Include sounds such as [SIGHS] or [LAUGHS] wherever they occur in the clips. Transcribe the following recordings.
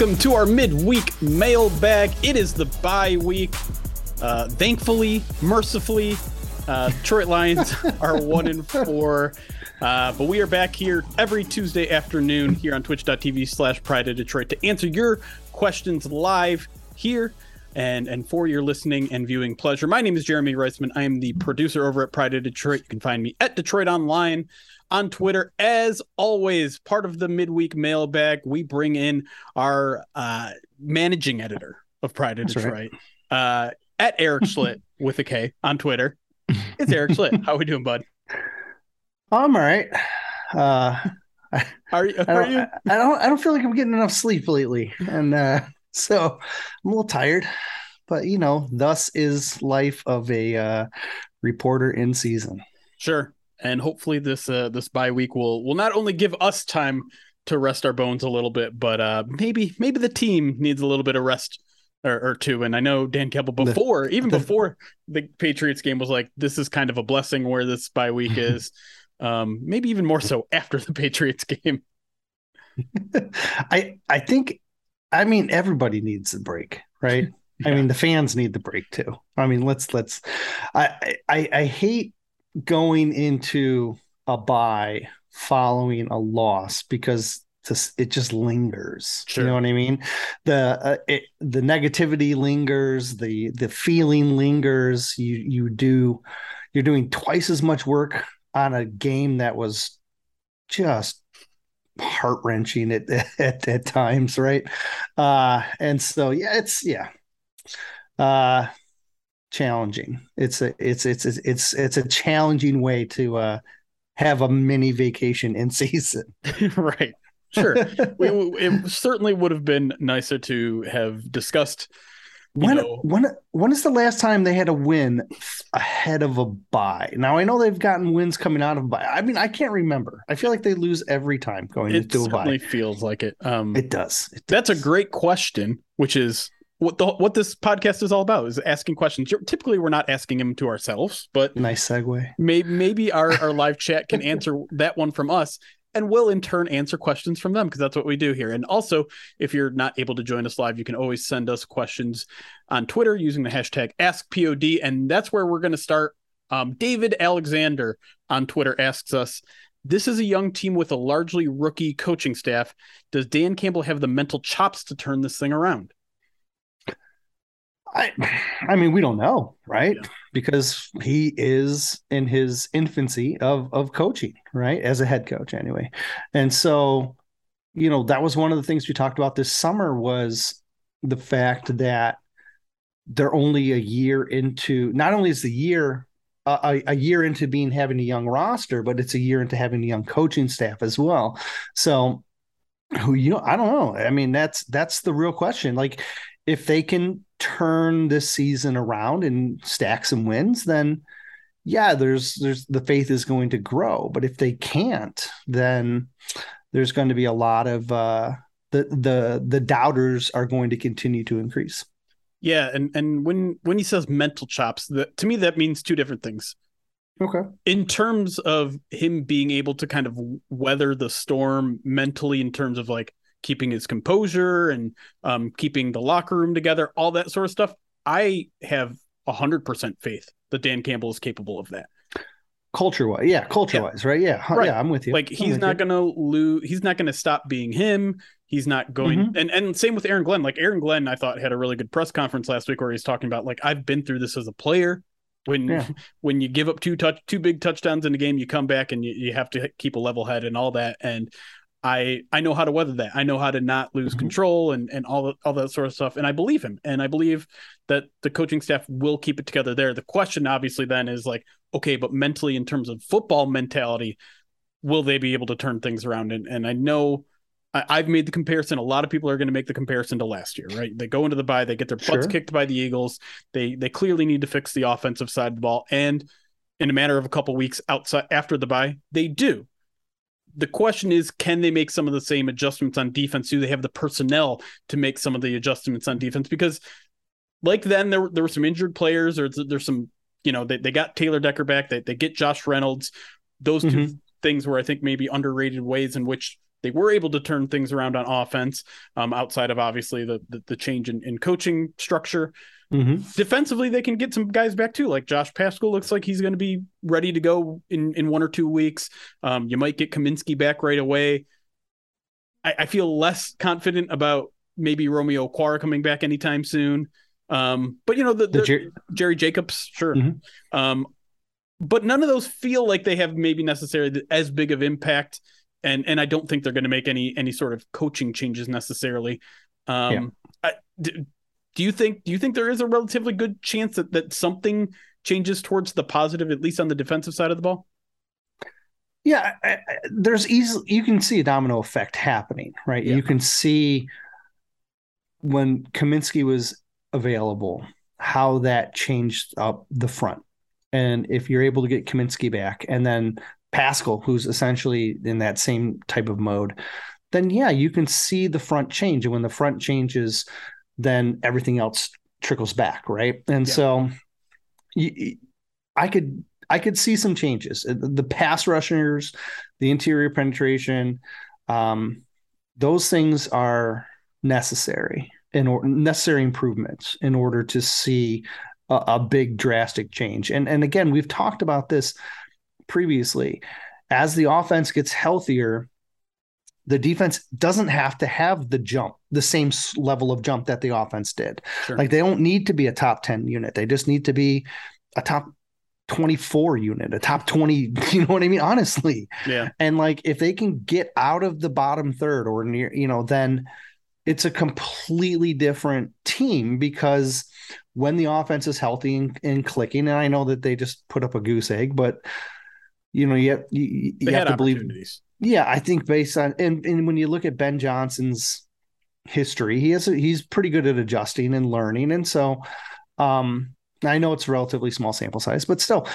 Welcome to our midweek mailbag. It is the bye week. Uh, thankfully, mercifully, uh, Detroit Lions [LAUGHS] are one in four. Uh, but we are back here every Tuesday afternoon here on twitch.tv slash pride of Detroit to answer your questions live here and and for your listening and viewing pleasure. My name is Jeremy Reisman. I am the producer over at Pride of Detroit. You can find me at DetroitOnLion on Twitter. As always, part of the midweek mailbag, we bring in our uh, managing editor of Pride of Detroit, right. uh, at Erik [LAUGHS] Schlitt with a K on Twitter. It's Erik Schlitt. How are we doing, bud? I'm all right. Uh, are, you, are I don't, you? I don't. I don't feel like I'm getting enough sleep lately, and uh, so I'm a little tired. But you know, thus is life of a uh, reporter in season. Sure, and hopefully this uh, this bye week will will not only give us time to rest our bones a little bit, but uh, maybe maybe the team needs a little bit of rest or, or two. And I know Dan Campbell before, the, even the, before the Patriots game, was like, "This is kind of a blessing where this bye week [LAUGHS] is." um, maybe even more so after the Patriots game. [LAUGHS] I I think, I mean, everybody needs a break, right? yeah. [LAUGHS] I mean, the fans need the break too. I mean, let's let's. I I, I hate going into a bye following a loss because it just lingers. Sure. You know what I mean? The uh, it, the negativity lingers, the the feeling lingers. You you do you're doing twice as much work on a game that was just heart wrenching at, [LAUGHS] at at times, right? Uh, and so yeah, it's yeah. Uh, challenging. It's a it's it's it's it's a challenging way to uh have a mini vacation in [LAUGHS] season. [LAUGHS] right. Sure. [LAUGHS] we, it certainly would have been nicer to have discussed when know, when when is the last time they had a win ahead of a bye? Now I know they've gotten wins coming out of a bye. I mean, I can't remember. I feel like they lose every time going into a bye. It certainly feels like it. Um, it does. It does. That's a great question, which is what the what this podcast is all about is asking questions. Typically, we're not asking them to ourselves, but nice segue. Maybe maybe our, [LAUGHS] our live chat can answer that one from us, and we'll in turn answer questions from them because that's what we do here. And also, if you're not able to join us live, you can always send us questions on Twitter using the hashtag AskPOD, and that's where we're going to start. Um, David Alexander on Twitter asks us. This is a young team with a largely rookie coaching staff. Does Dan Campbell have the mental chops to turn this thing around? I, I mean, we don't know, right? Yeah. Because he is in his infancy of of coaching, right, as a head coach, anyway. And so, you know, that was one of the things we talked about this summer was the fact that they're only a year into. Not only is the year a, a year into being having a young roster, but it's a year into having a young coaching staff as well. So, who you know, I don't know. I mean, that's that's the real question. Like, if they can turn this season around and stack some wins, then yeah, there's there's the faith is going to grow. But if they can't, then there's going to be a lot of uh, the the the doubters are going to continue to increase. Yeah, and and when when he says mental chops, that to me that means two different things. Okay. In terms of him being able to kind of weather the storm mentally, in terms of like keeping his composure and um, keeping the locker room together, all that sort of stuff. I have a hundred percent faith that Dan Campbell is capable of that. Culture wise, yeah, culture wise, yeah. right? Yeah, right. yeah, I'm with you. Like he's not you. gonna lose. He's not gonna stop being him. He's not going mm-hmm. and and same with Aaron Glenn. Like Aaron Glenn, I thought had a really good press conference last week where he's talking about like I've been through this as a player. When yeah. [LAUGHS] when you give up two touch two big touchdowns in the game, you come back and you, you have to keep a level head and all that. And I I know how to weather that. I know how to not lose mm-hmm. control and and all all that sort of stuff. And I believe him. And I believe that the coaching staff will keep it together there. The question obviously then is like, okay, but mentally in terms of football mentality, will they be able to turn things around? And and I know I, have made the comparison. A lot of people are going to make the comparison to last year, right? They go into the bye, they get their butts sure. kicked by the Eagles. They they clearly need to fix the offensive side of the ball, and in a matter of a couple weeks outside after the bye, they do. The question is, can they make some of the same adjustments on defense? Do they have the personnel to make some of the adjustments on defense? Because like then there there were some injured players, or there's some you know they, they got Taylor Decker back, they they get Josh Reynolds. Those mm-hmm. two things were I think maybe underrated ways in which they were able to turn things around on offense um, outside of obviously the the, the change in, in coaching structure. Mm-hmm. Defensively, they can get some guys back too. Like Josh Paschal looks like he's going to be ready to go in in one or two weeks. Um, you might get Cominsky back right away. I, I, feel less confident about maybe Romeo Okwara coming back anytime soon. Um, but you know the, the, the Jer- Jerry Jacobs, sure. Mm-hmm. Um, but none of those feel like they have maybe necessarily as big of impact and and I don't think they're going to make any any sort of coaching changes necessarily. Um, yeah. I, do, do you think do you think there is a relatively good chance that that something changes towards the positive, at least on the defensive side of the ball? Yeah, I, I, there's easily you can see a domino effect happening, right? Yeah. You can see when Cominsky was available, how that changed up the front. And if you're able to get Cominsky back, and then Paschal, who's essentially in that same type of mode, then yeah, you can see the front change. And when the front changes, then everything else trickles back, right? And yeah. so you, I could I could see some changes. Uh, the pass rushers, the interior penetration, um, those things are necessary in or necessary improvements in order to see a, a big drastic change. And and again, we've talked about this previously, as the offense gets healthier, the defense doesn't have to have the jump, the same level of jump that the offense did. Sure. Like they don't need to be a top 10 unit. They just need to be a top 24 unit, a top 20, [LAUGHS] you know what I mean? Honestly. Yeah. And like if they can get out of the bottom third or near, you know, then it's a completely different team because when the offense is healthy and, and clicking, and I know that they just put up a goose egg, but you know, you have, you, you have to believe. Yeah, I think based on and, and when you look at Ben Johnson's history, he has a, he's pretty good at adjusting and learning, and so um, I know it's relatively small sample size, but still,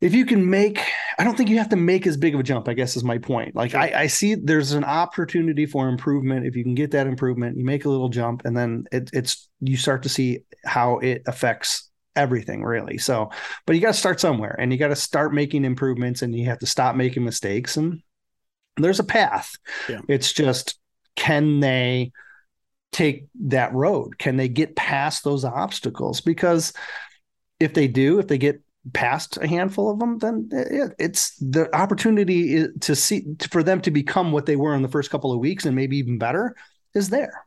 if you can make, I don't think you have to make as big of a jump. I guess is my point. Like I, I see there's an opportunity for improvement. If you can get that improvement, you make a little jump, and then it, it's you start to see how it affects everything really. So, but you got to start somewhere and you got to start making improvements and you have to stop making mistakes. And there's a path. Yeah. It's just, can they take that road? Can they get past those obstacles? Because if they do, if they get past a handful of them, then it, it's the opportunity to see for them to become what they were in the first couple of weeks and maybe even better is there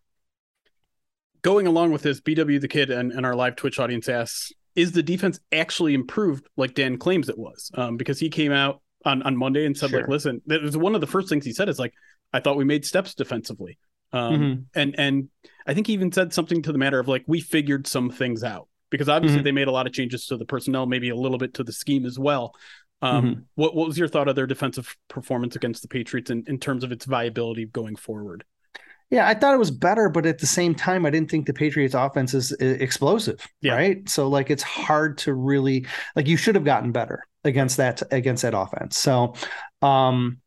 going along with this, BW the kid and, and our live Twitch audience asks, is the defense actually improved like Dan claims it was? Um, because he came out on, on Monday and said, sure. like, listen, that was one of the first things he said is like, I thought we made steps defensively. Um, mm-hmm. and and I think he even said something to the matter of like we figured some things out because obviously mm-hmm. they made a lot of changes to the personnel, maybe a little bit to the scheme as well. Um, mm-hmm. what what was your thought of their defensive performance against the Patriots in, in terms of its viability going forward? Yeah, I thought it was better, but at the same time, I didn't think the Patriots offense is explosive. Yeah. Right. So like it's hard to really like you should have gotten better against that against that offense. So um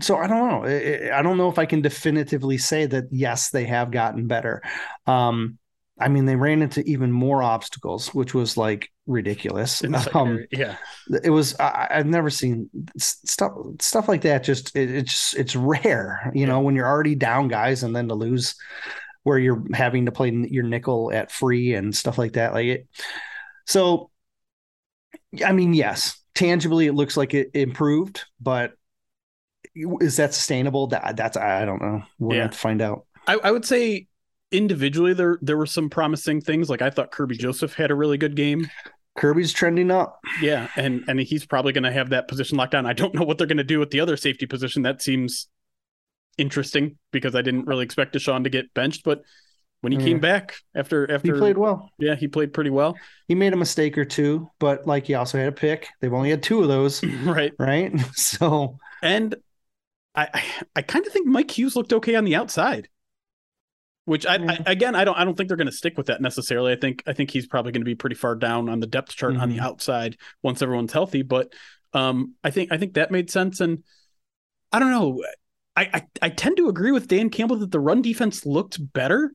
so I don't know. I don't know if I can definitively say that yes, they have gotten better. Um I mean, they ran into even more obstacles, which was like ridiculous. Um, yeah, it was. I, have never seen stuff stuff like that. Just it, it's it's rare, you yeah. know, when you're already down guys and then to lose where you're having to play your nickel at free and stuff like that. Like it. So, I mean, yes, tangibly, it looks like it improved, but is that sustainable? That that's I don't know. We'll Yeah. have to find out. I, I would say individually there there were some promising things. Like I thought Kerby Joseph had a really good game. Kerby's trending up. Yeah, and and he's probably going to have that position locked down. I don't know what they're going to do with the other safety position. That seems interesting because I didn't really expect DeShon to get benched, but when he Yeah. came back after after He played well. yeah, he played pretty well. He made a mistake or two, but like he also had a pick. They've only had two of those, [LAUGHS] right. right? [LAUGHS] So And I I, I kind of think Mike Hughes looked okay on the outside. Which I, Yeah. I again I don't I don't think they're going to stick with that necessarily. I think I think he's probably going to be pretty far down on the depth chart on the Mhm. outside once everyone's healthy. But um I think I think that made sense. And I don't know. I, I I tend to agree with Dan Campbell that the run defense looked better,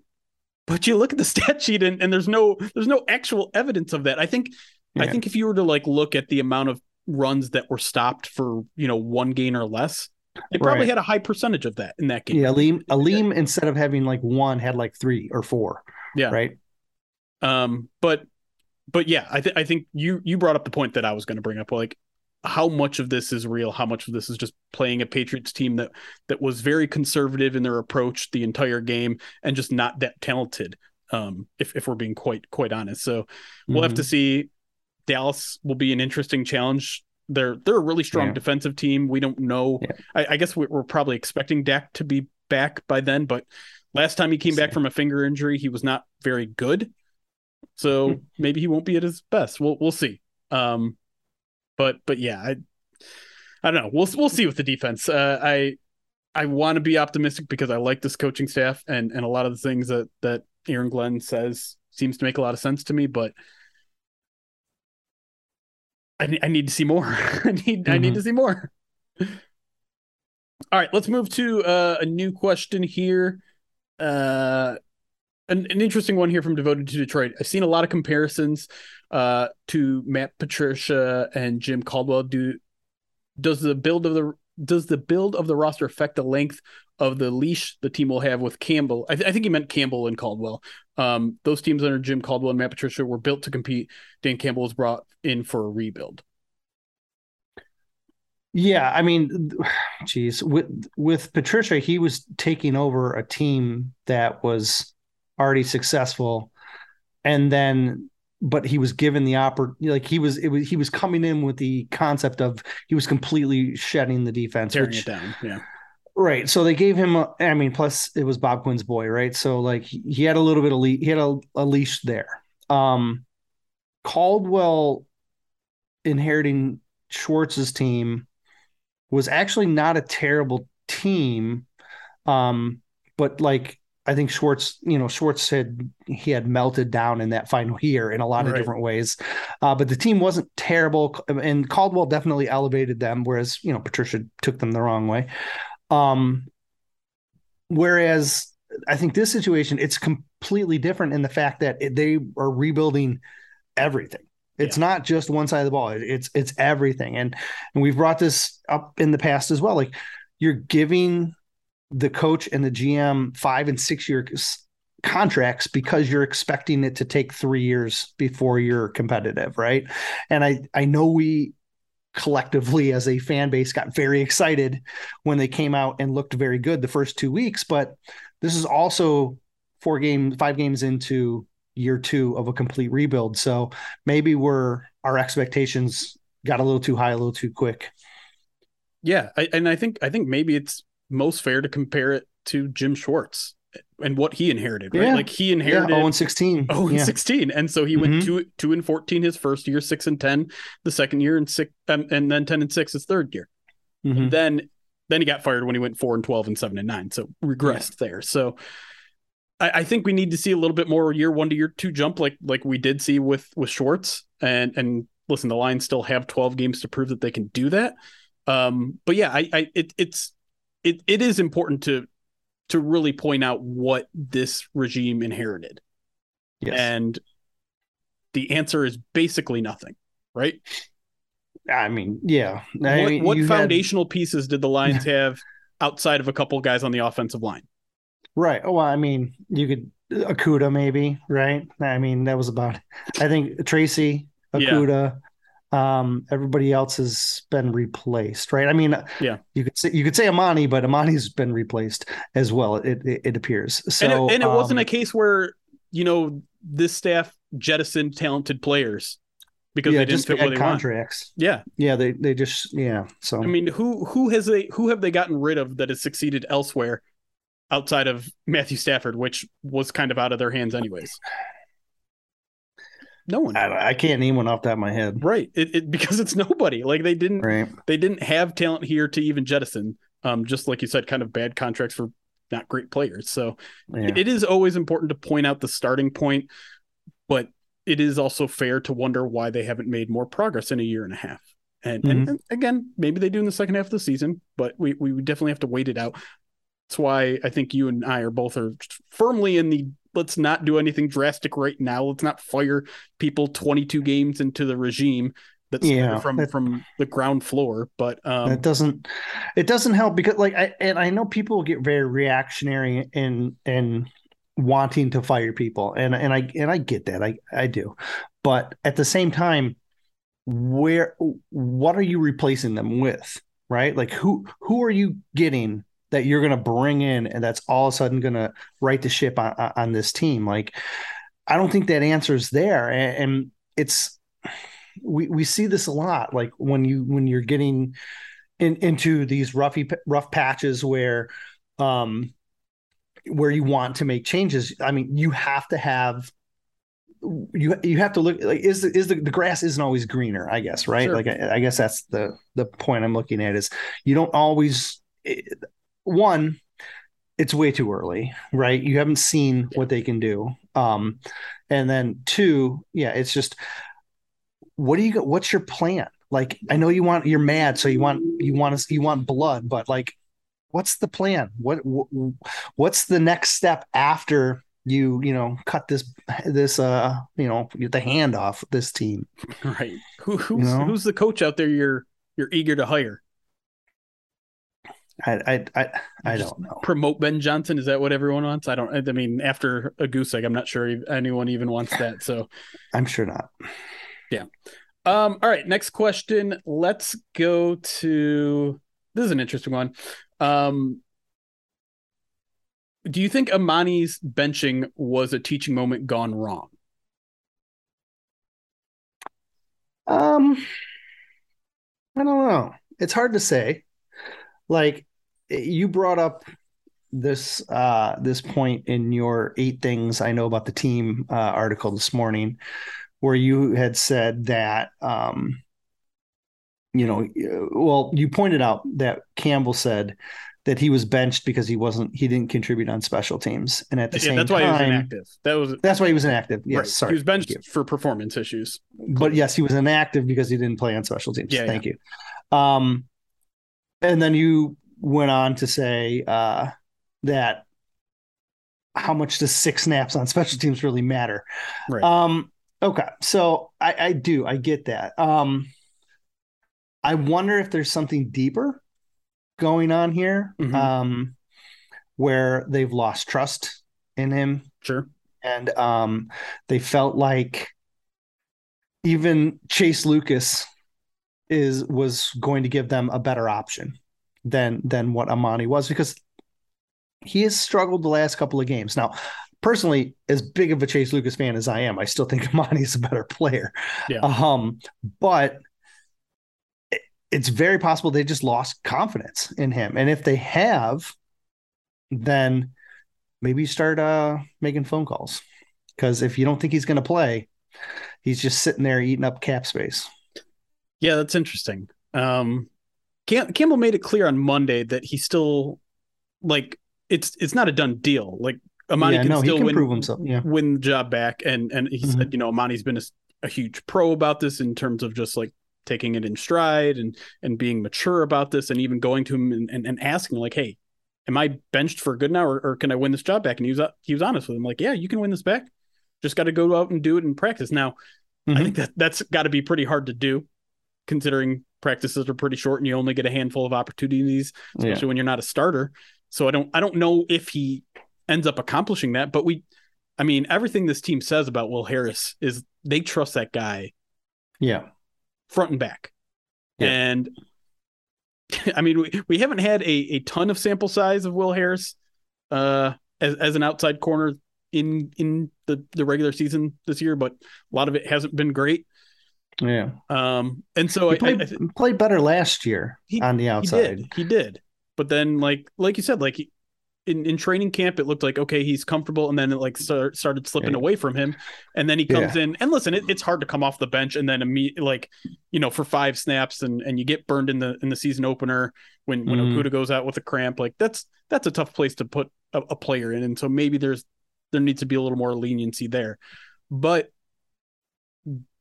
but you look at the [LAUGHS] stat sheet and, and there's no there's no actual evidence of that. I think I think if you were to like look at the amount of runs that were stopped for you know one gain or less, they probably Right. had a high percentage of that in that game. yeah, Alim, Alim instead of having like one had like three or four. Yeah. Right. Um, but but yeah, I think I think you you brought up the point that I was going to bring up. Like, how much of this is real? How much of this is just playing a Patriots team that that was very conservative in their approach the entire game and just not that talented. Um, if if we're being quite quite honest, so we'll have to Mhm. see. Dallas will be an interesting challenge. They're they're a really strong Yeah. defensive team. We don't know. Yeah. I, I guess we- we're probably expecting Dak to be back by then, but last time he came back from a finger injury, he was not very good. So Hmm. maybe he won't be at his best. We'll we'll see. Um, but but yeah, I I don't know. We'll we'll see with the defense. Uh, I I want to be optimistic because I like this coaching staff and and a lot of the things that that Aaron Glenn says seems to make a lot of sense to me, but. [LAUGHS] I need, I need to see more. I need I need to see more. All right, let's move to uh, a new question here. Uh, an, an interesting one here from Devoted to Detroit. I've seen a lot of comparisons uh, to Matt Patricia and Jim Caldwell. Do does the build of the does the build of the roster affect the length of the leash the team will have with Campbell? I, th- I think he meant Campbell and Caldwell. Um, those teams under Jim Caldwell and Matt Patricia were built to compete. Dan Campbell was brought in for a rebuild. Yeah, I mean, [SIGHS] geez, with with Patricia, he was taking over a team that was already successful, and then, but he was given the opportunity. like he was it was he was coming in with the concept of he was completely shedding the defense, Tearing which it down. Yeah. Right. So they gave him, a, I mean, plus it was Bob Quinn's boy, right? So like he, had a little bit of le- he had a, a leash there. Um, Caldwell inheriting Schwartz's team was actually not a terrible team. Um, but like I think Schwartz, you know, Schwartz said he had melted down in that final year in a lot of Right. different ways. Uh, but the team wasn't terrible, and Caldwell definitely elevated them, whereas you know Patricia took them the wrong way. Um, whereas I think this situation it's completely different in the fact that it, they are rebuilding everything. It's not just one side of the ball. It- It's it's everything. And and we've brought this up in the past as well. Like you're giving the coach and the GM five and six year contracts because you're expecting it to take three years before you're competitive, right? And I I know we collectively as a fan base got very excited when they came out and looked very good the first two weeks, but this is also four games, five games into year two of a complete rebuild. So maybe we're our expectations got a little too high, a little too quick. Yeah, I, and I think I think maybe it's most fair to compare it to Jim Schwartz and what he inherited, right? Yeah. Like he inherited Yeah, inherited 0 and 16. Oh, and yeah. 16. And so he went Mhm. two two and 14 his first year, six and 10 the second year, and six um, and then 10 and six his third year. Mhm. Then then he got fired when he went four and 12 and seven and nine. So regressed there. So I, I think we need to see a little bit more year one to year two jump like like we did see with with Schwartz. And and listen, the Lions still have 12 games to prove that they can do that. Um, but yeah, I, I it it's it it is important to to really point out what this regime inherited. Yes. And the answer is basically nothing, right? I mean, yeah. I what mean, what you had- foundational pieces did the Lions [LAUGHS] have outside of a couple guys on the offensive line? right. Oh, well, I mean, you could Okudah maybe, right? I mean, that was about I think Tracy. Okudah, Um, everybody else has been replaced, right? I mean, yeah, you could say you could say Amani, but Amani's been replaced as well. It it, it appears. So, and it, and it um, wasn't a case where you know this staff jettisoned talented players because yeah, they didn't just fit what bad they want. contracts. Yeah, Yeah, they they just yeah. So I mean, who who has they who have they gotten rid of that has succeeded elsewhere outside of Matthew Stafford, which was kind of out of their hands anyways? No one, I, I can't name one off the top of my head. right? It, it because it's [LAUGHS] nobody. Like they didn't Right. they didn't have talent here to even jettison. Um, just like you said, kind of bad contracts for not great players. So Yeah. it is always important to point out the starting point, but it is also fair to wonder why they haven't made more progress in a year and a half. And, and, and again, maybe they do in the second half of the season, but we, we definitely have to wait it out. That's why I think you and I are both are firmly in the let's not do anything drastic right now. Let's not fire people 22 games into the regime that's Yeah, from that- from the ground floor. But um, it doesn't it doesn't help because like I and I know people get very reactionary in in wanting to fire people and and I and I get that I I do but at the same time where what are you replacing them with right like who who are you getting that you're going to bring in and that's all of a sudden going to right the ship on, on this team. Like I don't think that answer is there. And, and it's we we see this a lot like when you when you're getting in, into these roughy rough patches where um where you want to make changes. I mean you have to have you you have to look like is the, is the, the grass isn't always greener i guess right? Sure. like I, I guess that's the the point i'm looking at is you don't always one it's way too early right? You haven't seen what they can do. Um and then two yeah it's just what do you got what's your plan? Like i know you want you're mad so you want you want to you want blood but like what's the plan? What, what what's the next step after you you know cut this this uh you know the hand off this team? [LAUGHS] Right, who who's know? who's the coach out there you're you're eager to hire? I i i, I don't know promote Ben Johnson. Is that what everyone wants? I don't. I mean, after a goose egg, I'm not sure anyone even wants that. So, [LAUGHS] i'm sure not Yeah. um, all right. Next question. Let's go to. This is an interesting one. Um, do you think Amani's benching was a teaching moment gone wrong? um i don't know it's hard to say like you brought up this uh this point in your eight things i know about the team uh article this morning where you had said that um you know well you pointed out that campbell said that he was benched because he wasn't he didn't contribute on special teams. And at the Yeah, same that's why he was inactive. That was that's why he was inactive. Yes right. sorry. He was benched for performance issues. but yes he was inactive because he didn't play on special teams. Yeah, thank you. Um and then you went on to say uh that how much does six snaps on special teams really matter Right. um okay so i i do i get that um i wonder if there's something deeper going on here Mhm. um where they've lost trust in him Sure. and um, they felt like even Chase Lucas is was going to give them a better option than than what Amani was because he has struggled the last couple of games. Now, personally, as big of a Chase Lucas fan as I am, I still think [LAUGHS] Amani is a better player. Yeah. Um, but it- it's very possible they just lost confidence in him, and if they have, then maybe you start uh making phone calls because if you don't think he's going to play, he's just sitting there eating up cap space. Yeah, that's interesting. Um, Cam- Campbell made it clear on Monday that he still like it's it's not a done deal. Like Amani yeah, can no, still can win prove himself. Yeah, win the job back, and and he Mhm. said you know Amani's been a, a huge pro about this in terms of just like taking it in stride and and being mature about this, and even going to him and, and, and asking like, hey, am I benched for good now, or, or can I win this job back? And he was he was honest with him, like, yeah, you can win this back. Just got to go out and do it in practice. Now, I Mhm. think that that's got to be pretty hard to do, considering practices are pretty short and you only get a handful of opportunities, yeah. especially when you're not a starter. So I don't I don't know if he ends up accomplishing that, but we, I mean, everything this team says about Will Harris is they trust that guy yeah. front and back. Yeah. And [LAUGHS] I mean, we, we haven't had a, a ton of sample size of Will Harris uh, as, as an outside corner in in the, the regular season this year, but a lot of it hasn't been great. Yeah. Um, and so He I, played, I, I played better last year He- on the outside. he did, he did. But then, like like you said, like he- in in training camp, it looked like okay, he's comfortable, and then it like start, started slipping Yeah. away from him, and then he comes in and listen, it, it's hard to come off the bench and then imme- like you know for five snaps and and you get burned in the in the season opener when when Mhm. Okudah goes out with a cramp, like that's that's a tough place to put a, a player in, and so maybe there's there needs to be a little more leniency there, but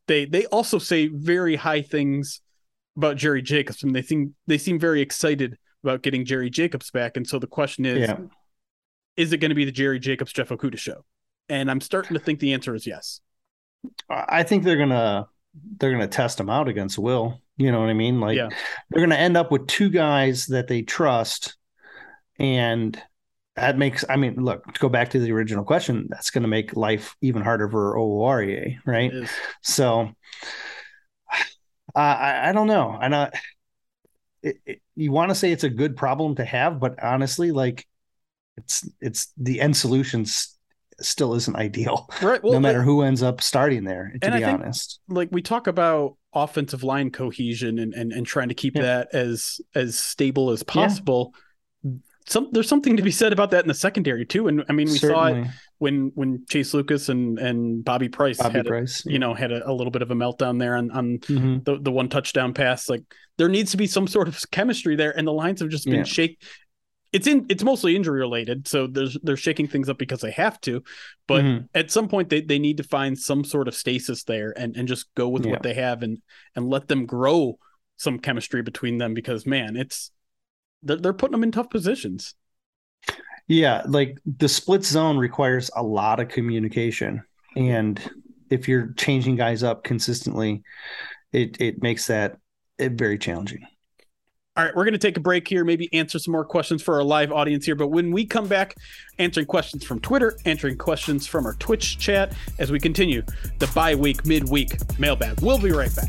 they they also say very high things about Jerry Jacobs, and they seem they seem very excited about getting Jerry Jacobs back. And so the question is, Yeah. is it going to be the Jerry Jacobs Jeff Okudah show? And I'm starting to think the answer is yes. I think they're gonna they're gonna test him out against Will. You know what I mean? Like Yeah. they're gonna end up with two guys that they trust, and that makes. I mean, look to go back to the original question. That's gonna make life even harder for Oruwariye, right? So, uh, I I don't know. I not. It, it, you want to say it's a good problem to have, but honestly, like it's it's the end solutions still isn't ideal. Right. Well, no matter who ends up starting there, to be think- honest. like we talk about offensive line cohesion and and, and trying to keep Yeah. that as as stable as possible. Some there's something to be said about that in the secondary too. And I mean, we saw it when when Chase Lucas and and Bobby Price Bobby had a, Price. you know had a, a little bit of a meltdown there on on Mhm. the the one touchdown pass. Like there needs to be some sort of chemistry there, and the lines have just been Yeah. shake. It's in it's mostly injury related, so there's they're shaking things up because they have to. But Mhm. at some point, they, they need to find some sort of stasis there and and just go with Yeah. what they have and and let them grow some chemistry between them because man, it's they're, they're putting them in tough positions. Yeah, like the split zone requires a lot of communication, and if you're changing guys up consistently, it it makes that it very challenging. All right, we're going to take a break here, maybe answer some more questions for our live audience here. But when we come back, answering questions from Twitter, answering questions from our Twitch chat as we continue the bye week, midweek mailbag. We'll be right back.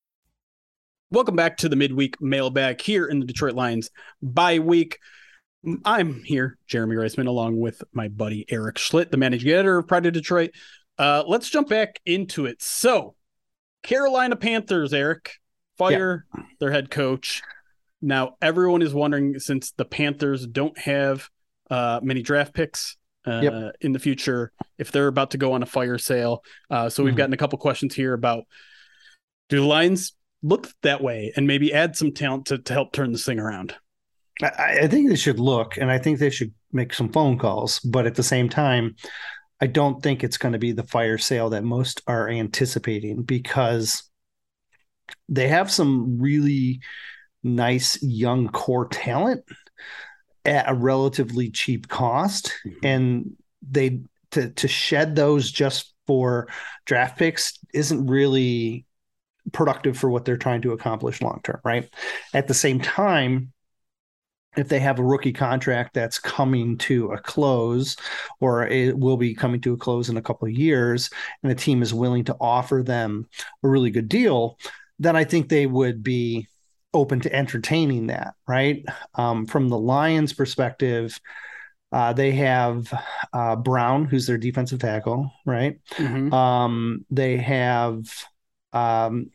Welcome back to the midweek mailbag here in the Detroit Lions bye week. I'm here, Jeremy Reisman, along with my buddy Erik Schlitt, the managing editor of Pride of Detroit. Uh, let's jump back into it. So, Carolina Panthers, Erik, fire their head coach. Now, everyone is wondering since the Panthers don't have uh, many draft picks uh, Yep. in the future, if they're about to go on a fire sale. Uh, so, we've Mhm. gotten a couple questions here about do the Lions look that way and maybe add some talent to, to help turn this thing around? I, I think they should look, and I think they should make some phone calls. But at the same time, I don't think it's going to be the fire sale that most are anticipating because they have some really nice young core talent at a relatively cheap cost, mm-hmm. and they to to shed those just for draft picks isn't really productive for what they're trying to accomplish long term, right? At the same time, if they have a rookie contract that's coming to a close or it will be coming to a close in a couple of years and a team is willing to offer them a really good deal then i think they would be open to entertaining that right um, from the lions perspective uh, they have uh, brown who's their defensive tackle right Mhm. um, they have um,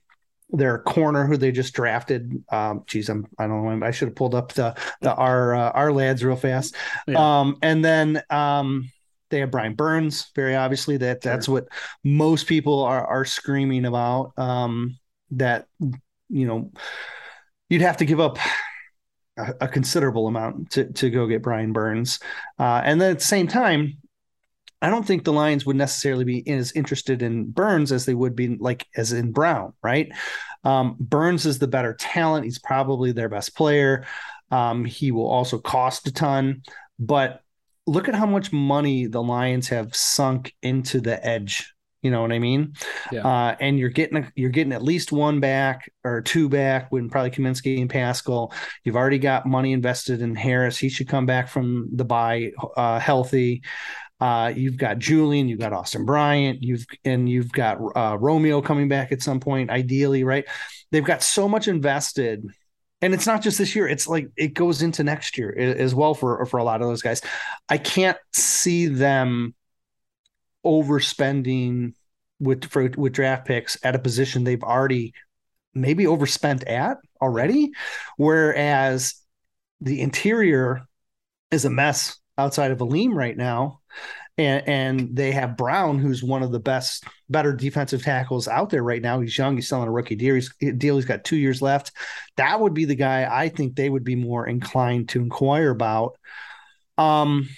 their corner who they just drafted. Um, geez, I'm I don't know. I should have pulled up the the our uh, Ourlads real fast. Yeah. Um, and then um, they have Brian Burns. Very obviously, that that's what most people are are screaming about. Um, that you know, you'd have to give up. A, a considerable amount to, to go get Brian Burns, uh, and then at the same time, I don't think the Lions would necessarily be as interested in Burns as they would be like as in Brown, right? Um, Burns is the better talent. He's probably their best player. Um, he will also cost a ton, but look at how much money the Lions have sunk into the edge. You know what I mean? Yeah. Uh, and you're getting a, you're getting at least one back or two back when probably Cominsky and Paschal. You've already got money invested in Harris. He should come back from the bye uh, healthy. Uh, you've got Julian, you've got Austin Bryant, you've and you've got uh, Romeo coming back at some point, ideally, right? They've got so much invested, and it's not just this year; it's like it goes into next year as well for for a lot of those guys. I can't see them overspending with for with draft picks at a position they've already maybe overspent at already, whereas the interior is a mess outside of Alim right now. And, and they have Brown, who's one of the best, better defensive tackles out there right now. He's young. He's still on a rookie deal. He's, deal. He's got two years left. That would be the guy I think they would be more inclined to inquire about. Um,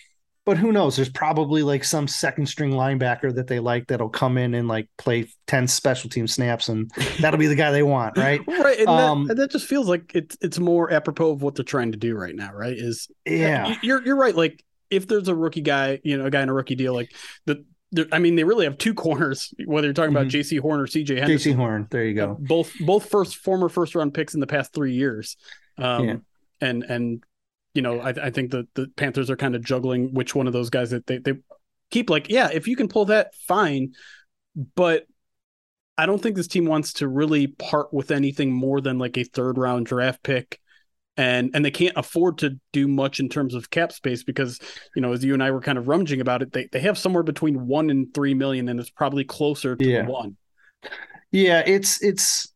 but who knows? There's probably like some second string linebacker that they like that'll come in and like play 10 special team snaps, and that'll be the guy they want, [LAUGHS] right? Right, and, Um, that, and that just feels like it's it's more apropos of what they're trying to do right now, right? Is Yeah. you're you're right. Like if there's a rookie guy, you know, a guy in a rookie deal, like the, the I mean, they really have two [LAUGHS] corners. Whether you're talking about Mhm. Jaycee Horn or C.J. Henderson, Jaycee Horn. There you go. both both first former first round picks in the past three years. Um, Yeah. and and you know, I, I think the the Panthers are kind of juggling which one of those guys that they they keep. Like, yeah, if you can pull that, fine, but. I don't think this team wants to really part with anything more than like a third round draft pick and and they can't afford to do much in terms of cap space because you know as you and I were kind of rummaging about it they, they have somewhere between 1 and 3 million and it's probably closer to Yeah. 1 Yeah, it's it's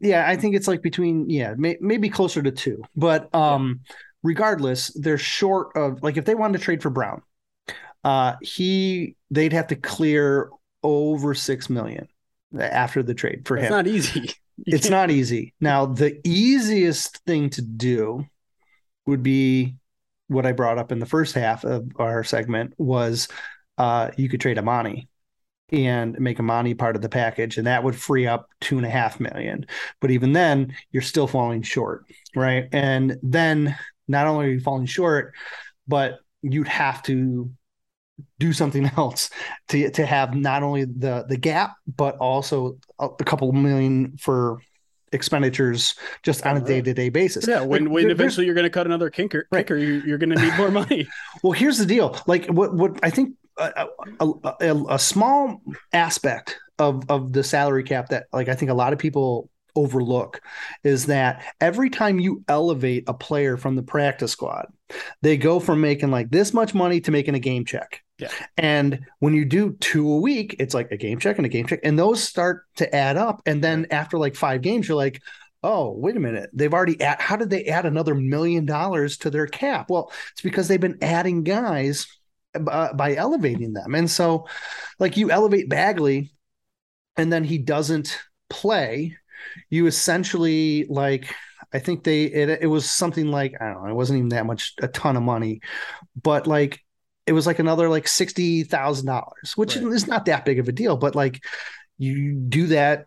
yeah, I think it's like between yeah, may, maybe closer to 2. But um regardless, they're short of like if they wanted to trade for Brown, uh he they'd have to clear over 6 million after the trade for him. it's him. not easy it's not easy. Now, the easiest thing to do would be what I brought up in the first half of our segment was uh, you could trade Amani and make Amani part of the package, and that would free up two and a half million. But even then, you're still falling short, right? And then not only are you falling short, but you'd have to do something [LAUGHS] else to to have not only the the gap but also a, a couple million for expenditures just on a day-to-day basis. yeah when Like, when eventually you're going to cut another kicker Right. kicker you, you're going to need more money [LAUGHS] Well, here's the deal. Like what what I think a, a, a, a small aspect of of the salary cap that like I think a lot of people overlook is that every time you elevate a player from the practice squad, they go from making like this much money to making a game check. Yeah. And when you do two a week, it's like a game check and a game check, and those start to add up. And then after like five games, you're like, oh, wait a minute. They've already add, how did they add another million dollars to their cap? Well, it's because they've been adding guys uh, by elevating them. And so, like, you elevate Badgley and then he doesn't play, you essentially, like, I think they, it, it was something like, I don't know, it wasn't even that much, a ton of money, but like, it was like another like $60,000, which Right. is not that big of a deal, but like, you do that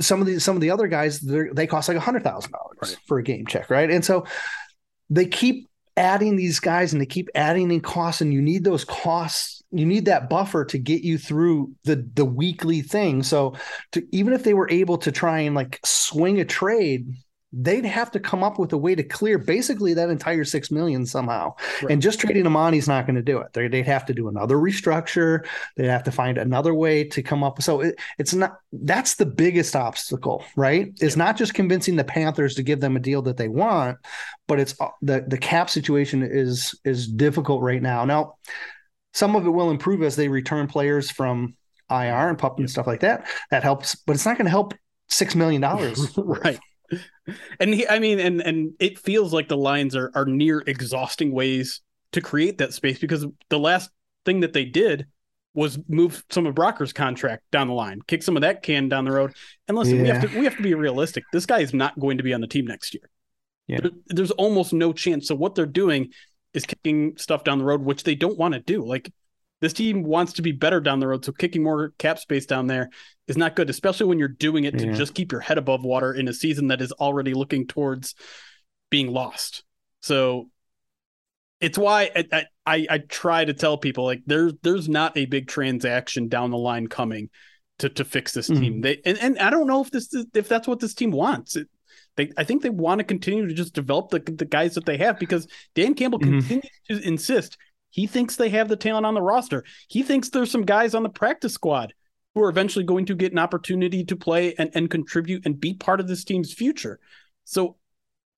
some of the some of the other guys they're- cost like a hundred thousand dollars Right. for a game check, right? And so they keep adding these guys and they keep adding in costs, and you need those costs. You need that buffer to get you through the the weekly thing. So to even if they were able to try and like swing a trade they'd have to come up with a way to clear basically that entire six million somehow. Right. And just trading on, he's not going to do it. They, would have to do another restructure. They'd have to find another way to come up. So it, it's not. That's the biggest obstacle, right? It's not just convincing the Panthers to give them a deal that they want, but it's uh, the the cap situation is is difficult right now. Now, some of it will improve as they return players from IR and pup and stuff like that. That helps, but it's not going to help six million dollars. [LAUGHS] right. And he, I mean, and and it feels like the Lions are are near exhausting ways to create that space because the last thing that they did was move some of Brockers' contract down the line, kick some of that can down the road. And listen, yeah. we have to we have to be realistic. This guy is not going to be on the team next year. Yeah. There, there's almost no chance. So what they're doing is kicking stuff down the road, which they don't want to do. Like this team wants to be better down the road. So kicking more cap space down there is not good, especially when you're doing it to just keep your head above water in a season that is already looking towards being lost. So it's why I, I, I try to tell people like there's there's not a big transaction down the line coming to to fix this team. Mm-hmm. They and, and I don't know if this is, if that's what this team wants. It, they I think they want to continue to just develop the the guys that they have because Dan Campbell mm-hmm. continues to insist he thinks they have the talent on the roster. He thinks there's some guys on the practice squad who are eventually going to get an opportunity to play and, and contribute and be part of this team's future. So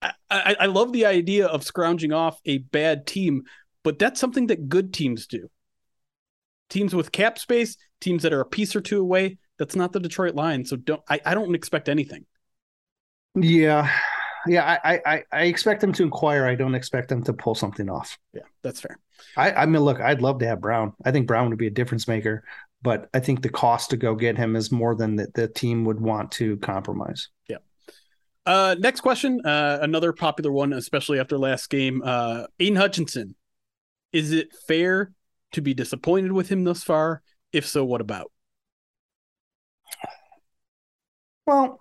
I, I, I love the idea of scrounging off a bad team, but that's something that good teams do. Teams with cap space, teams that are a piece or two away. That's not the Detroit line. So don't I, I don't expect anything. Yeah yeah, I, I I expect them to inquire. I don't expect them to pull something off. Yeah, that's fair. I, I mean, look, I'd love to have Brown. I think Brown would be a difference maker, but I think the cost to go get him is more than the, the team would want to compromise. Yeah. Uh, next question, uh, another popular one, especially after last game. Uh, Aidan Hutchinson, is it fair to be disappointed with him thus far? If so, what about? Well,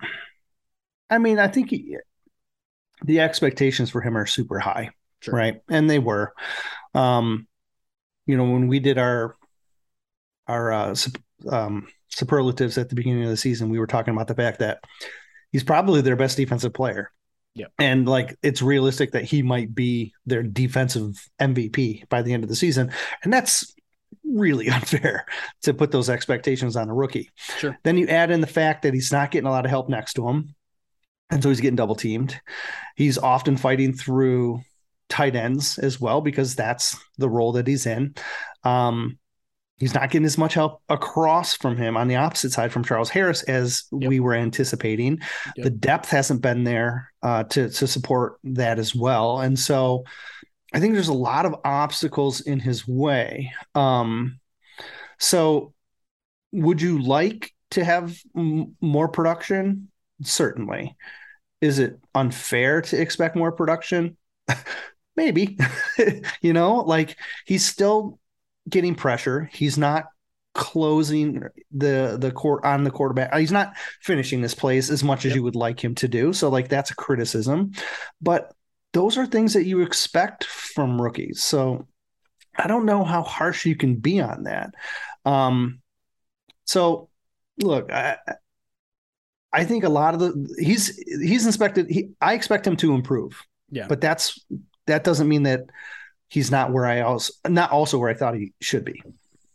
I mean, I think he, the expectations for him are super high, sure. right? And they were. Um, you know, when we did our our uh, um, superlatives at the beginning of the season, we were talking about the fact that he's probably their best defensive player. Yeah. And like it's realistic that he might be their defensive MVP by the end of the season. And that's really [LAUGHS] unfair to put those expectations on a rookie. Sure. Then you add in the fact that he's not getting a lot of help next to him. And so he's getting double teamed. He's often fighting through tight ends as well because that's the role that he's in. Um, he's not getting as much help across from him on the opposite side from Charles Harris as yep. we were anticipating. Yep. The depth hasn't been there uh, to to support that as well, and so I think there's a lot of obstacles in his way. Um, so, would you like to have m- more production? Certainly. Is it unfair to expect more production? [LAUGHS] Maybe. [LAUGHS] you know, like he's still getting pressure. He's not closing the the court on the quarterback. He's not finishing this plays as much as yep. you would like him to do. So like that's a criticism. But those are things that you expect from rookies. So I don't know how harsh you can be on that. Um so look, I, I think a lot of the he's he's inspected. He I expect him to improve. Yeah, but that's that doesn't mean that he's not where I also not also where I thought he should be.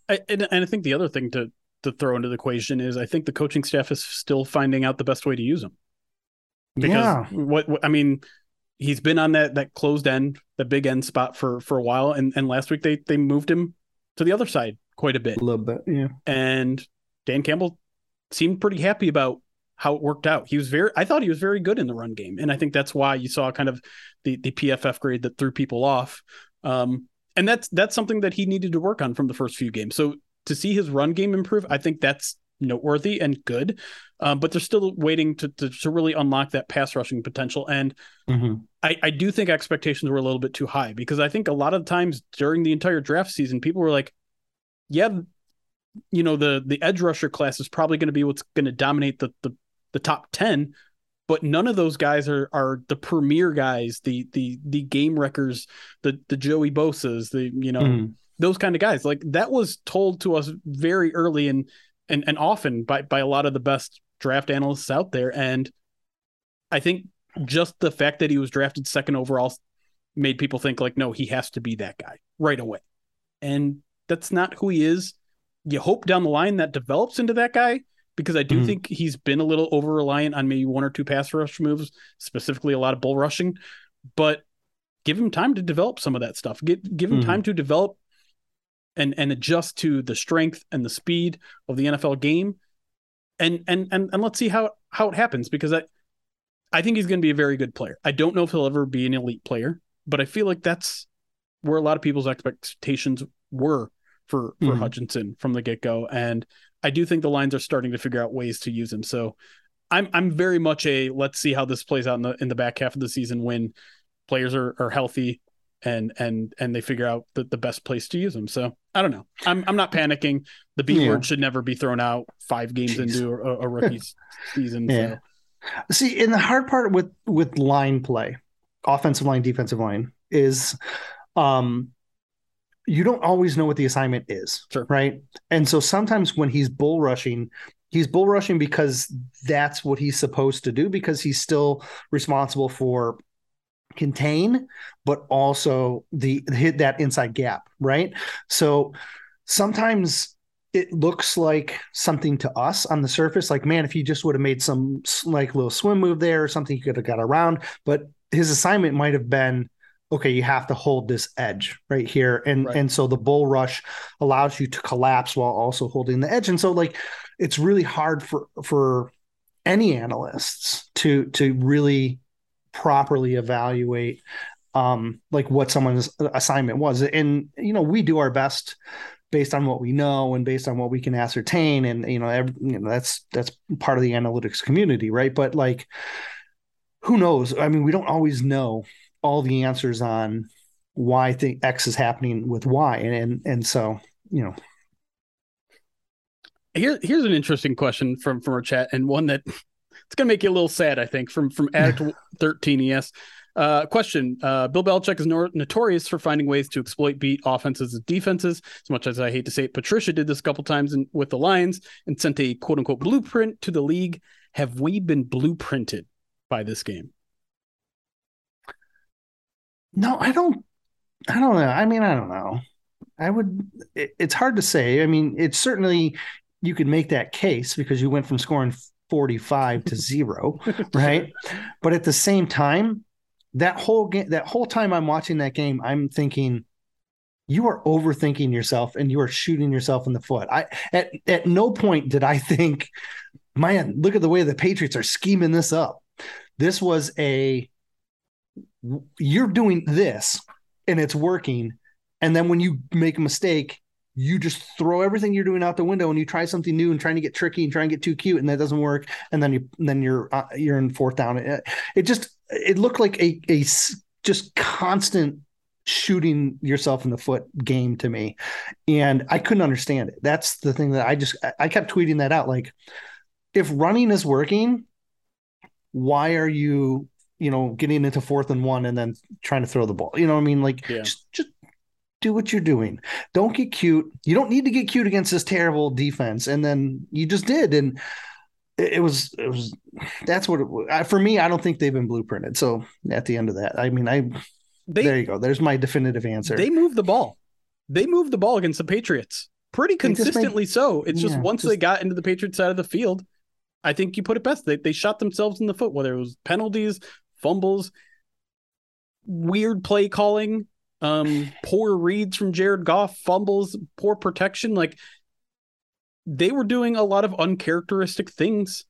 I, and, and I think the other thing to to throw into the equation is I think the coaching staff is still finding out the best way to use him. Because yeah. what, what I mean, he's been on that that closed end, the big end spot for for a while, and and last week they they moved him to the other side quite a bit, a little bit, yeah. And Dan Campbell seemed pretty happy about how it worked out. He was very I thought he was very good in the run game. And I think that's why you saw kind of the the PFF grade that threw people off. Um, and that's that's something that he needed to work on from the first few games. So to see his run game improve, I think that's noteworthy and good. Um, but they're still waiting to, to, to really unlock that pass rushing potential. And mm-hmm. I, I do think expectations were a little bit too high because I think a lot of times during the entire draft season, people were like, "Yeah, you know the the edge rusher class is probably going to be what's going to dominate the the the top 10 but none of those guys are are the premier guys the the the game wreckers the the joey bosas the you know mm. those kind of guys like that was told to us very early and and and often by by a lot of the best draft analysts out there and i think just the fact that he was drafted second overall made people think like, no, he has to be that guy right away. And that's not who he is. You hope down the line that develops into that guy because I do mm-hmm. think he's been a little over reliant on maybe one or two pass rush moves, specifically a lot of bull rushing. But give him time to develop some of that stuff. Give give him mm-hmm. time to develop and and adjust to the strength and the speed of the NFL game. And and and and let's see how how it happens because I I think he's going to be a very good player. I don't know if he'll ever be an elite player, but I feel like that's where a lot of people's expectations were for for mm-hmm. Hutchinson from the get go, and I do think the Lions are starting to figure out ways to use him. So I'm I'm very much a let's see how this plays out in the in the back half of the season when players are are healthy and and and they figure out the, the best place to use them. So I don't know. I'm I'm not panicking. The B yeah. word should never be thrown out five games Jeez. into a, a rookie season. Yeah. So. See, and the hard part with with line play, offensive line, defensive line, is um you don't always know what the assignment is. Sure. Right. And so sometimes when he's bull rushing, he's bull rushing because that's what he's supposed to do because he's still responsible for contain but also the hit that inside gap right so sometimes it looks like something to us on the surface like man if he just would have made some like little swim move there or something he could have got around but his assignment might have been okay, you have to hold this edge right here. And right. and so the bull rush allows you to collapse while also holding the edge. And so like it's really hard for for any analysts to to really properly evaluate um like what someone's assignment was. And you know, we do our best based on what we know and based on what we can ascertain and you know, every, you know that's that's part of the analytics community, right? But like who knows? I mean, we don't always know all the answers on why think X is happening with Y, and and, and so you know. Here, here's an interesting question from from our chat, and one that [LAUGHS] it's gonna make you a little sad, I think. From from Addict [LAUGHS] thirteen, yes. Uh, question: uh, Bill Belichick is notorious for finding ways to exploit beat offenses and defenses. As much as I hate to say it, Patricia did this a couple times in, with the Lions and sent a quote unquote blueprint to the league. Have we been blueprinted by this game? No, I don't. I don't know. I mean, I don't know. I would. It, it's hard to say. I mean, it's certainly you could make that case because you went from scoring 45 to zero, [LAUGHS] right? But at the same time, that whole game, that whole time I'm watching that game, I'm thinking, you are overthinking yourself and you are shooting yourself in the foot. I at at no point did I think, man, look at the way the Patriots are scheming this up. This was a you're doing this and it's working. And then when you make a mistake, you just throw everything you're doing out the window and you try something new and trying to get tricky and trying to get too cute and that doesn't work. And then you, then you're, uh, you're in fourth down. It, it just, it looked like a, a just constant shooting yourself in the foot game to me. And I couldn't understand it. That's the thing that I just, I kept tweeting that out. Like if running is working, why are you you know, getting into fourth and one and then trying to throw the ball. You know what I mean? Like yeah. just, just do what you're doing. Don't get cute. You don't need to get cute against this terrible defense. And then you just did. And it, it was, it was, that's what it For me, I don't think they've been blueprinted. So at the end of that, I mean, I, they, there you go. There's my definitive answer. They moved the ball. They moved the ball against the Patriots pretty consistently. Made, so it's just yeah, once just, they got into the Patriots side of the field, I think you put it best. They, they shot themselves in the foot, whether it was penalties, fumbles, weird play calling, um, poor reads from Jared Goff, fumbles, poor protection. Like they were doing a lot of uncharacteristic things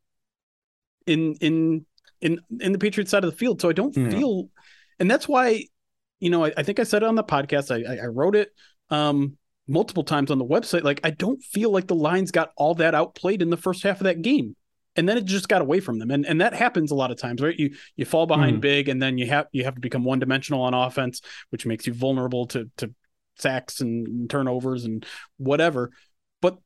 in in in in the Patriots side of the field. So I don't yeah. feel, and that's why, you know, I, I, think I said it on the podcast. I, I wrote it um multiple times on the website. Like I don't feel like the Lions got all that outplayed in the first half of that game and then it just got away from them. And and that happens a lot of times right? You you fall behind mm. big and then you have you have to become one dimensional on offense which makes you vulnerable to to sacks and turnovers and whatever. But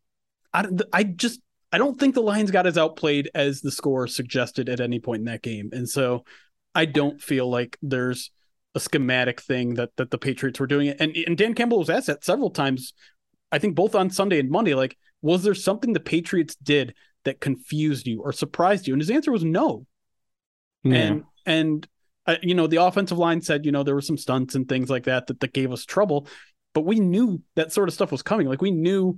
i i just i don't think the lions got as outplayed as the score suggested at any point in that game. And so i don't feel like there's a schematic thing that that the patriots were doing and and dan campbell was asked that several times i think both on sunday and monday like was there something the patriots did that confused you or surprised you? And his answer was no. Yeah. And And uh, you know, the offensive line said, you know, there were some stunts and things like that that, that gave us trouble, but we knew that sort of stuff was coming. Like we knew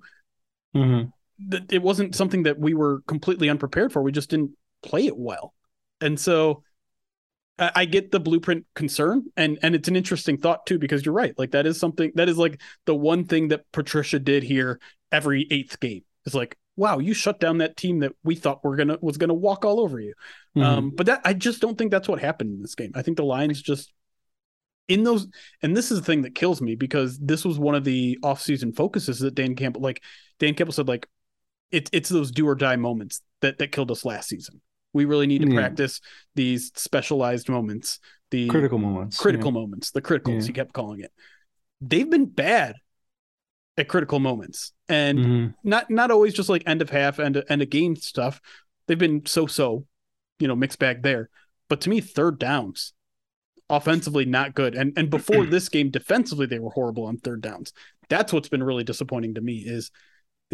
Mhm. that it wasn't something that we were completely unprepared for. We just didn't play it well. And so I, I get the blueprint concern and and it's an interesting thought too, because you're right. Like that is something that is like the one thing that Patricia did here every eighth game. Is like, wow, you shut down that team that we thought were gonna was gonna walk all over you. Mhm. Um, but that I just don't think that's what happened in this game. I think the Lions just in those, and this is the thing that kills me because this was one of the offseason focuses that Dan Campbell, like Dan Campbell said, like it's it's those do or die moments that that killed us last season. We really need to Yeah. practice these specialized moments, the critical moments. critical moments, the criticals Yeah. he kept calling it. They've been bad at critical moments, and. Mhm. not not always just like end of half end of, end of game stuff. They've been so so, you know, mixed bag there. But to me, third downs, offensively not good, and and before [CLEARS THROAT] this game, defensively they were horrible on third downs. That's what's been really disappointing to me is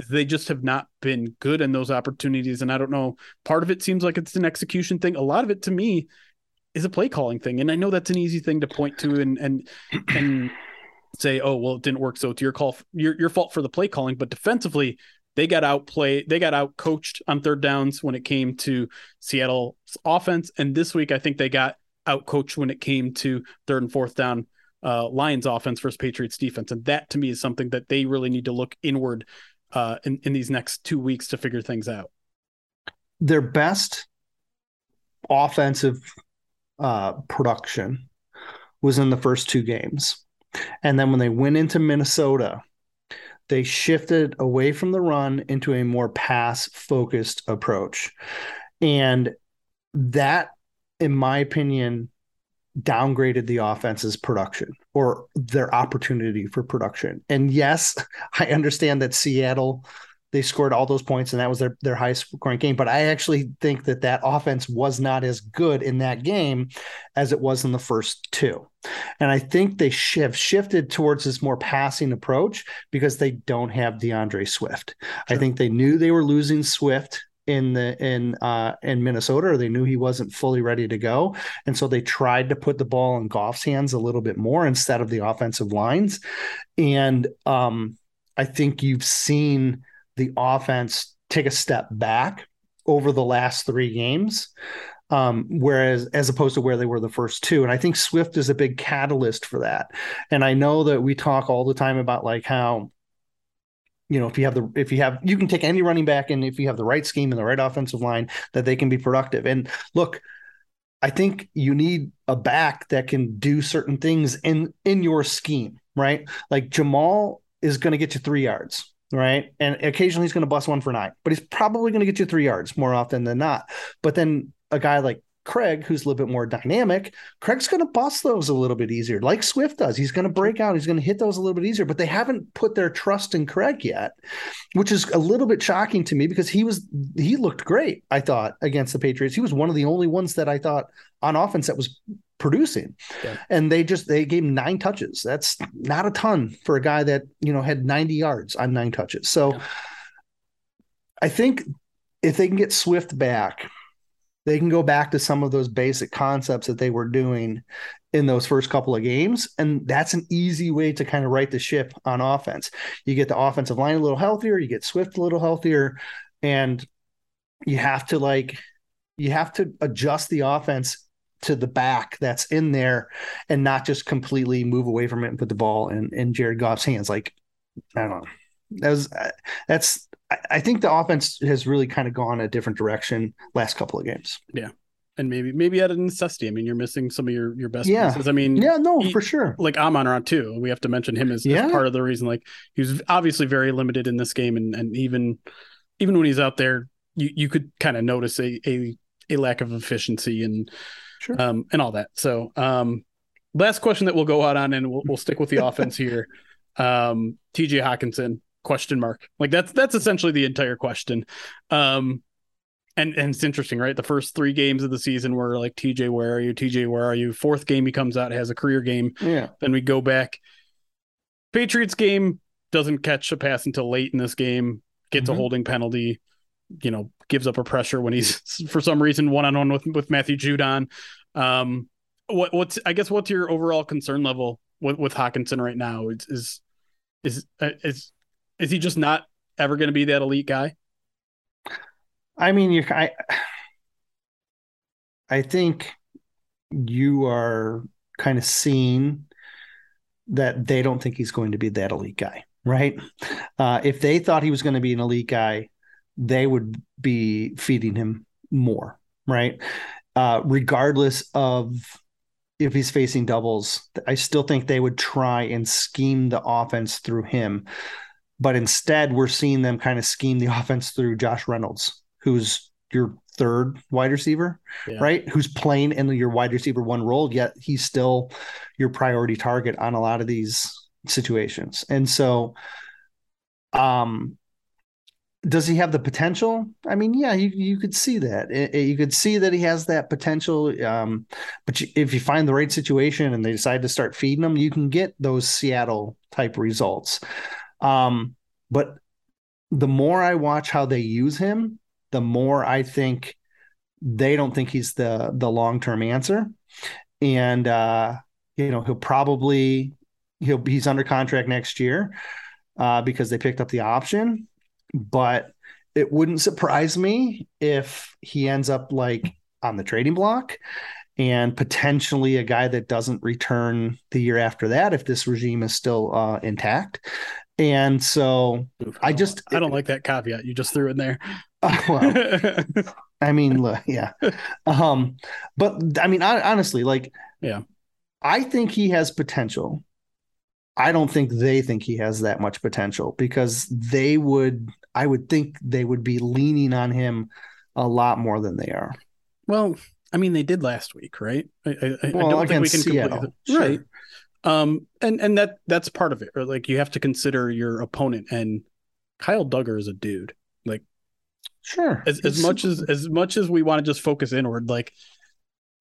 they just have not been good in those opportunities. And I don't know. Part of it seems like it's an execution thing. A lot of it to me is a play calling thing, and I know that's an easy thing to point to and and and say, oh well, it didn't work, so it's your call, your your fault for the play calling. But defensively, they got outplayed, they got out coached on third downs when it came to Seattle's offense, and this week I think they got out coached when it came to third and fourth down. Uh, Lions offense versus Patriots defense, and that to me is something that they really need to look inward uh, in in these next two weeks to figure things out. Their best offensive uh, production was in the first two games. And then when they went into Minnesota, they shifted away from the run into a more pass focused approach. And that, in my opinion, downgraded the offense's production or their opportunity for production. And yes, [LAUGHS] I understand that Seattle they scored all those points and that was their their highest scoring game. But i actually think that that offense was not as good in that game as it was in the first two. And i think they have shifted towards this more passing approach because they don't have D'Andre swift. I think they knew they were losing swift in the in uh in Minnesota or they knew he wasn't fully ready to go. And so they tried to put the ball in Goff's hands a little bit more instead of the offensive lines. And um I think you've seen the offense take a step back over the last three games. Um, whereas as opposed to where they were the first two. And I think Swift is a big catalyst for that. And I know that we talk all the time about like how, you know, if you have the if you have you can take any running back and if you have the right scheme and the right offensive line, that they can be productive. And look, I think you need a back that can do certain things in in your scheme, right? Like Jamaal is going to get you three yards right? And occasionally he's going to bust one for nine, but he's probably going to get you three yards more often than not. But then a guy like Craig, who's a little bit more dynamic, Craig's going to bust those a little bit easier, like Swift does. He's going to break out, he's going to hit those a little bit easier, but they haven't put their trust in Craig yet, which is a little bit shocking to me because he was he looked great, I thought, against the Patriots. He was one of the only ones that I thought on offense that was producing. Yeah. And they just they gave him nine touches. That's not a ton for a guy that, you know, had 90 yards on nine touches. So Yeah. I think if they can get Swift back, they can go back to some of those basic concepts that they were doing in those first couple of games. And that's an easy way to kind of right the ship on offense. You get the offensive line a little healthier, you get Swift a little healthier, and you have to like you have to adjust the offense to the back that's in there and not just completely move away from it and put the ball in, in Jared Goff's hands. Like, I don't know. That was, uh, that's, I, I think the offense has really kind of gone a different direction last couple of games. Yeah and maybe maybe out of necessity. I mean, you're missing some of your your best Yeah. pieces. I mean, Yeah, no, he- for sure. like Amon Ra too. We have to mention him as, as part of the reason. Like he was obviously very limited in this game, and and even even when he's out there, you you could kind of notice a a a lack of efficiency and Sure. um and all that. So um, last question that we'll go out on, and we'll we'll stick with the [LAUGHS] offense here. Um, T.J. Hockenson question mark like that's that's essentially the entire question. Um, and and it's interesting, right? The first three games of the season were like TJ, where are you? TJ, where are you? Fourth game he comes out has a career game. Yeah. Then we go back. Patriots game doesn't catch a pass until late in this game. Gets a Mhm. holding penalty. You know, gives up a pressure when he's [LAUGHS] for some reason one on one with with Matthew Judon. Um, what what's I guess what's your overall concern level with with hockenson right now? Is is is uh, is, is he just not ever going to be that elite guy? I mean, you I I think you are kind of seeing that they don't think he's going to be that elite guy, right? Uh, if they thought he was going to be an elite guy, they would be feeding him more, right? Uh, regardless of if he's facing doubles, I still think they would try and scheme the offense through him. But instead, we're seeing them kind of scheme the [LAUGHS] offense through Josh Reynolds, who's your third wide receiver, yeah. right? Who's playing in your wide receiver one role, yet he's still your priority target on a lot of these situations. And so, um, does he have the potential? I mean, yeah, you, you could see that. It, it, you could see that he has that potential. Um, but you, if you find the right situation and they decide to start feeding him, you can get those Seattle type results. Um, but the more I watch how they use him, the more I think they don't think he's the the long term answer, and uh, you know he'll probably he'll he's under contract next year uh, because they picked up the option, but it wouldn't surprise me if he ends up like on the trading block and potentially a guy that doesn't return the year after that if this regime is still uh, intact. And so I, just I don't like that caveat you just threw in there. [LAUGHS] well, [LAUGHS] I mean, yeah. Um, but I mean, honestly, like, yeah, I think he has potential. I don't think they think he has that much potential because they would, I would think they would be leaning on him a lot more than they are. Well, I mean, they did last week, right? I, I, well, I don't think we can Seattle, right. Um, and and that that's part of it. Or like you have to consider your opponent, and Kyle Dugger is a dude. Like Sure. As, as much as as much as we want to just focus inward, like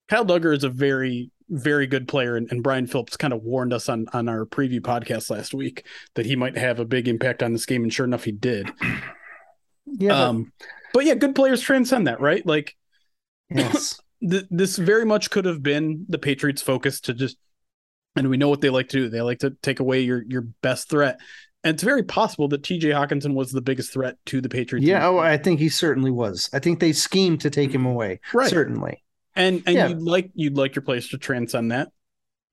Kyle Dugger is a very very good player, and, and Brian Phillips kind of warned us on on our preview podcast last week that he might have a big impact on this game, and sure enough, he did. [CLEARS THROAT] Yeah. Um, but yeah, good players transcend that, right? Like, yes, [CLEARS THROAT] th- this very much could have been the Patriots' focus to just, and we know what they like to do. They like to take away your your best threat and it's very possible that TJ Hockenson was the biggest threat to the Patriots. Yeah, oh, I think he certainly was. I think they schemed to take him away. Right. Certainly. And and yeah. you'd like you'd like your players to transcend that.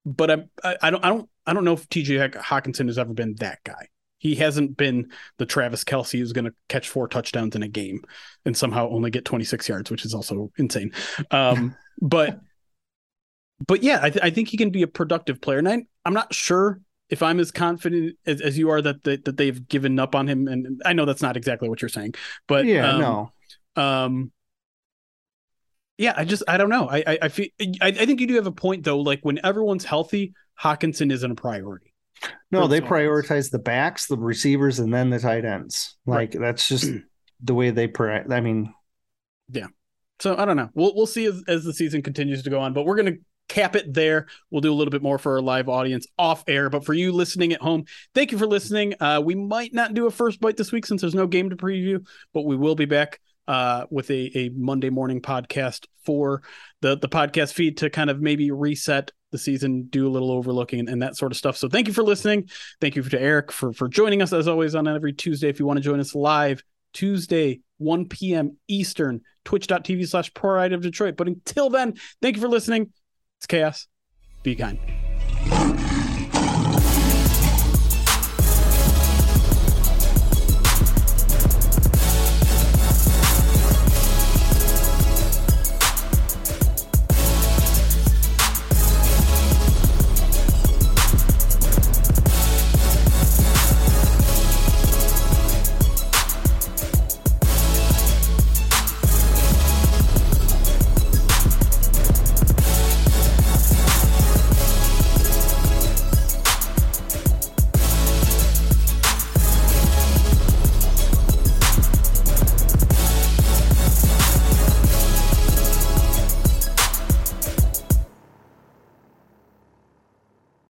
But I, I, I don't I don't I don't know if TJ Hockenson has ever been that guy. He hasn't been the Travis Kelce who's going to catch four touchdowns in a game and somehow only get 26 yards, which is also insane. Um, [LAUGHS] but but yeah, I, th- I think he can be a productive player. And I, I'm not sure if I'm as confident as, as you are that they, that they've given up on him, and I know that's not exactly what you're saying, but yeah, um, no, um, yeah, I just I don't know. I I, I feel I, I think you do have a point though. Like when everyone's healthy, Hockenson isn't a priority. No, they prioritize the backs, the receivers, and then the tight ends. Like right. that's just the way they. Pri- I mean, yeah. So I don't know. We'll we'll see as, as the season continues to go on, but we're gonna cap it there. We'll do a little bit more for our live audience off air. But for you listening at home, thank you for listening. Uh, we might not do a first bite this week since there's no game to preview, but we will be back uh, with a, a Monday morning podcast for the, the podcast feed to kind of maybe reset the season, do a little overlooking and, and, that sort of stuff. So thank you for listening. Thank you to Erik for, for joining us as always on every Tuesday. If you want to join us live, Tuesday, 1 p.m. Eastern, twitch.tv slash pride of Detroit. But until then, thank you for listening. It's chaos. Be kind.